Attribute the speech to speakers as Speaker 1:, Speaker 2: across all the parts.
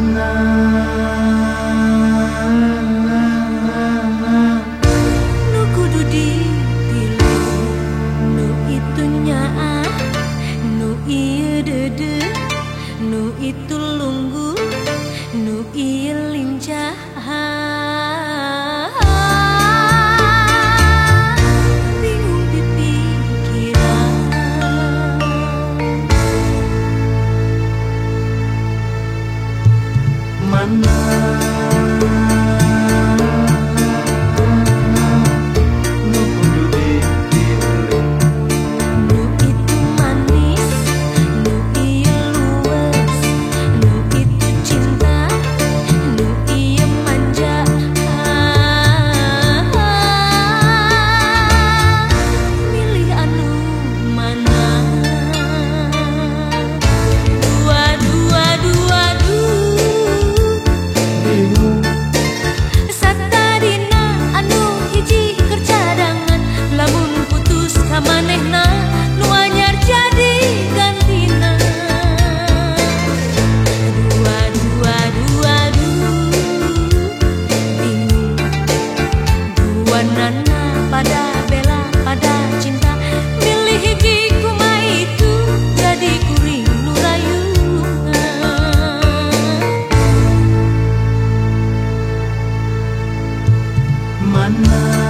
Speaker 1: Anna. summer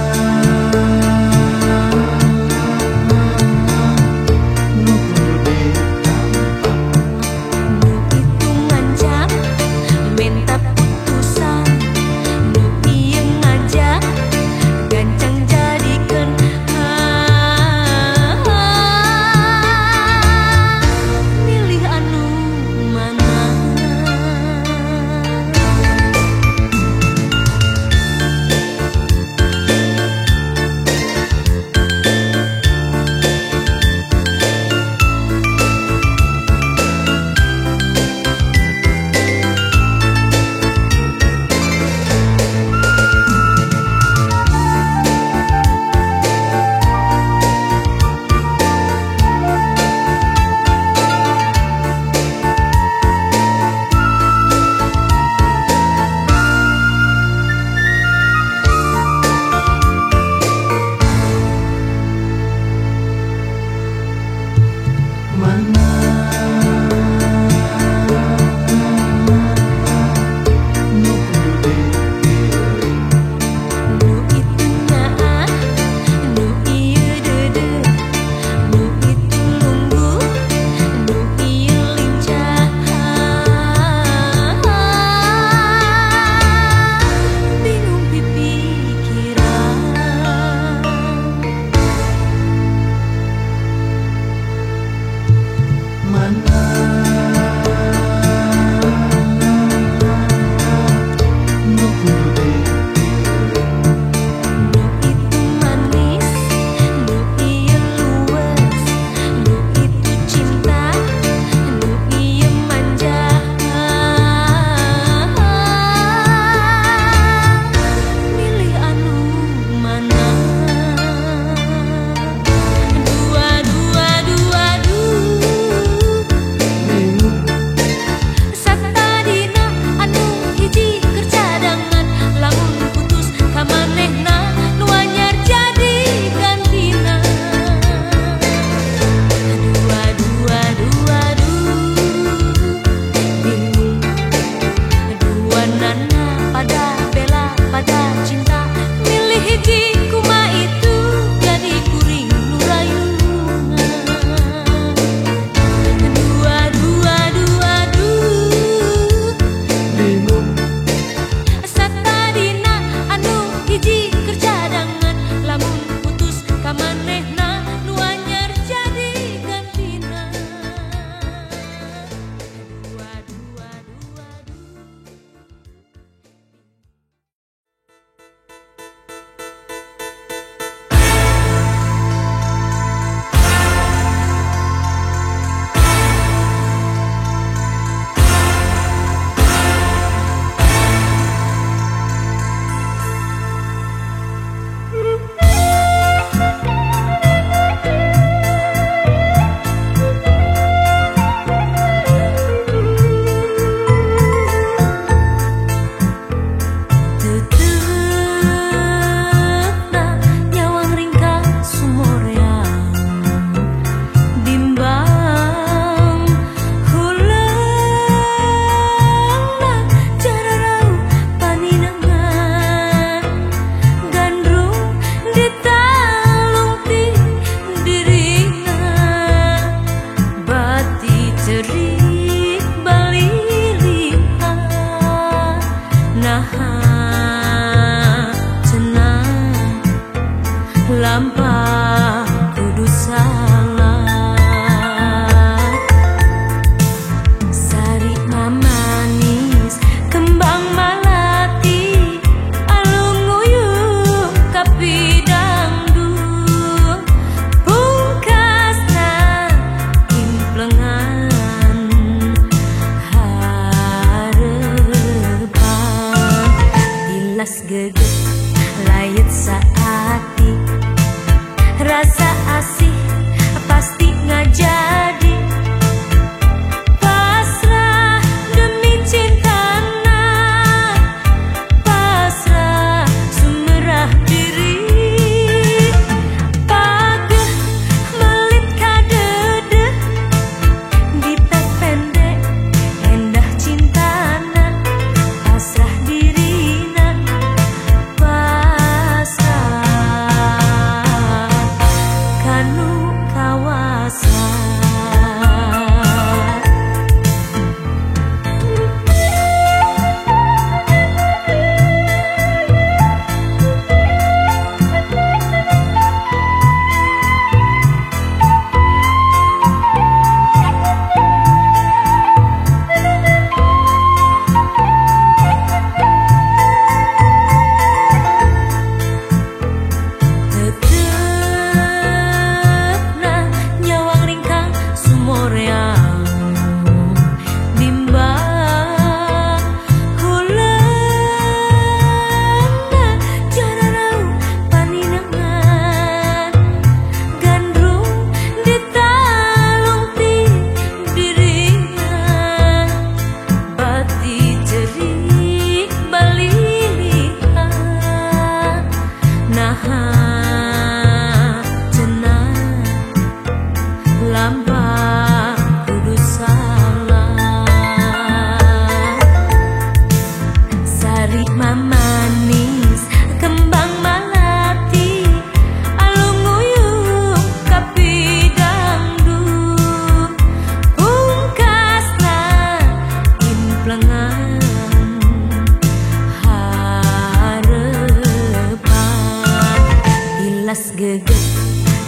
Speaker 2: Nas geget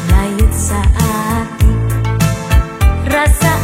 Speaker 2: bait saat rasa